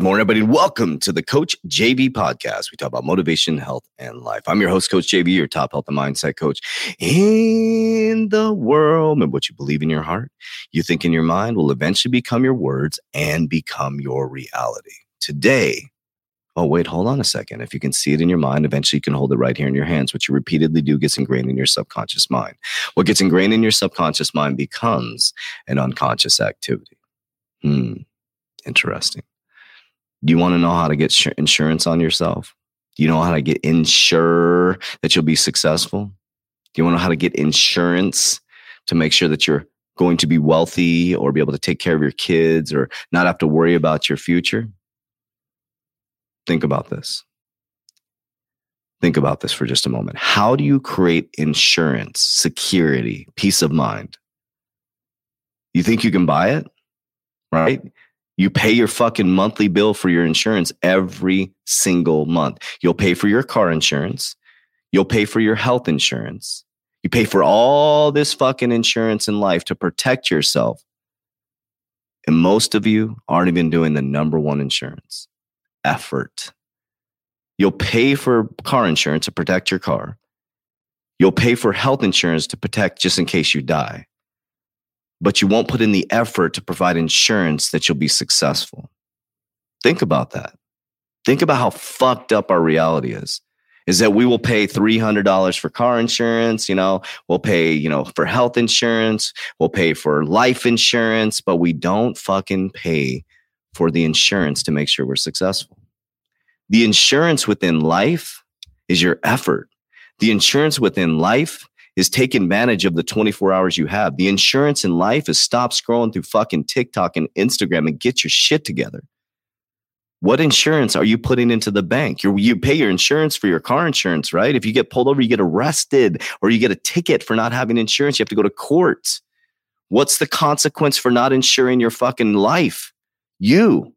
morning, everybody. Welcome to the Coach JV podcast. We talk about motivation, health, and life. I'm your host, Coach JV, your top health and mindset coach in the world. And what you believe in your heart, you think in your mind will eventually become your words and become your reality. Today, oh, wait, hold on a second. If you can see it in your mind, eventually you can hold it right here in your hands. What you repeatedly do gets ingrained in your subconscious mind. What gets ingrained in your subconscious mind becomes an unconscious activity. Hmm interesting. Do you want to know how to get insurance on yourself? Do you know how to get insure that you'll be successful? Do you want to know how to get insurance to make sure that you're going to be wealthy or be able to take care of your kids or not have to worry about your future? Think about this. Think about this for just a moment. How do you create insurance, security, peace of mind? You think you can buy it? Right? You pay your fucking monthly bill for your insurance every single month. You'll pay for your car insurance. You'll pay for your health insurance. You pay for all this fucking insurance in life to protect yourself. And most of you aren't even doing the number one insurance effort. You'll pay for car insurance to protect your car. You'll pay for health insurance to protect just in case you die but you won't put in the effort to provide insurance that you'll be successful. Think about that. Think about how fucked up our reality is. Is that we will pay $300 for car insurance, you know, we'll pay, you know, for health insurance, we'll pay for life insurance, but we don't fucking pay for the insurance to make sure we're successful. The insurance within life is your effort. The insurance within life is take advantage of the 24 hours you have. The insurance in life is stop scrolling through fucking TikTok and Instagram and get your shit together. What insurance are you putting into the bank? you you pay your insurance for your car insurance, right? If you get pulled over, you get arrested or you get a ticket for not having insurance, you have to go to court. What's the consequence for not insuring your fucking life? You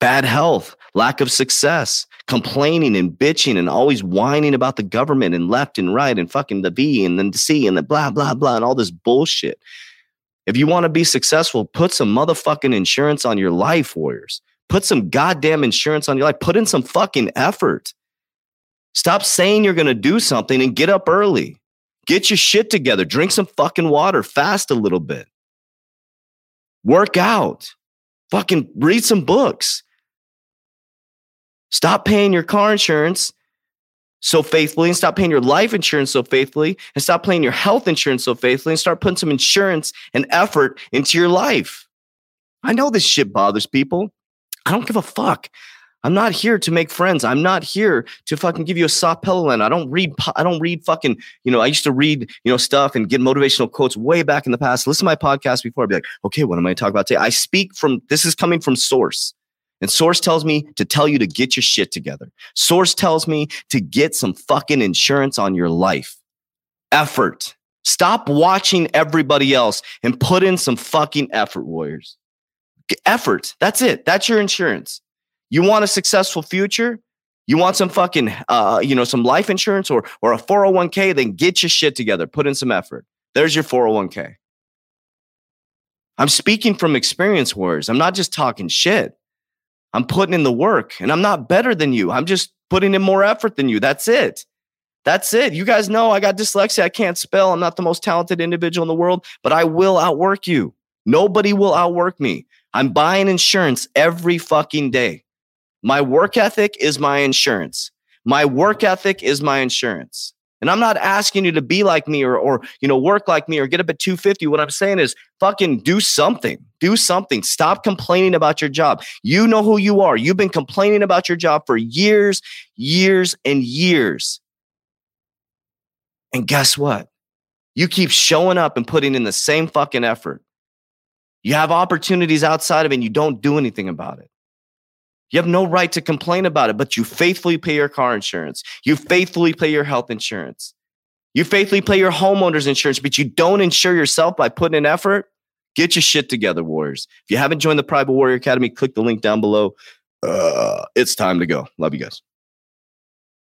bad health, lack of success, complaining and bitching and always whining about the government and left and right and fucking the B and then the C and the blah, blah, blah, and all this bullshit. If you want to be successful, put some motherfucking insurance on your life, warriors. Put some goddamn insurance on your life. Put in some fucking effort. Stop saying you're going to do something and get up early. Get your shit together. Drink some fucking water. Fast a little bit. Work out. Fucking read some books. Stop paying your car insurance so faithfully and stop paying your life insurance so faithfully and stop paying your health insurance so faithfully and start putting some insurance and effort into your life. I know this shit bothers people. I don't give a fuck. I'm not here to make friends. I'm not here to fucking give you a soft pillow And I don't read. I don't read fucking. You know, I used to read you know stuff and get motivational quotes way back in the past. Listen to my podcast before. I'd be like, okay, what am I to talk about today? I speak from. This is coming from source. And source tells me to tell you to get your shit together. Source tells me to get some fucking insurance on your life. Effort. Stop watching everybody else and put in some fucking effort, warriors. Effort. That's it. That's your insurance. You want a successful future? You want some fucking, uh, you know, some life insurance or or a 401k? Then get your shit together. Put in some effort. There's your 401k. I'm speaking from experience, warriors. I'm not just talking shit. I'm putting in the work and I'm not better than you. I'm just putting in more effort than you. That's it. That's it. You guys know I got dyslexia. I can't spell. I'm not the most talented individual in the world, but I will outwork you. Nobody will outwork me. I'm buying insurance every fucking day. My work ethic is my insurance. My work ethic is my insurance. And I'm not asking you to be like me or, or, you know, work like me or get up at 250. What I'm saying is fucking do something. Do something. Stop complaining about your job. You know who you are. You've been complaining about your job for years, years, and years. And guess what? You keep showing up and putting in the same fucking effort. You have opportunities outside of it and you don't do anything about it. You have no right to complain about it, but you faithfully pay your car insurance. You faithfully pay your health insurance. You faithfully pay your homeowner's insurance, but you don't insure yourself by putting in effort. Get your shit together, Warriors. If you haven't joined the Private Warrior Academy, click the link down below. Uh, it's time to go. Love you guys.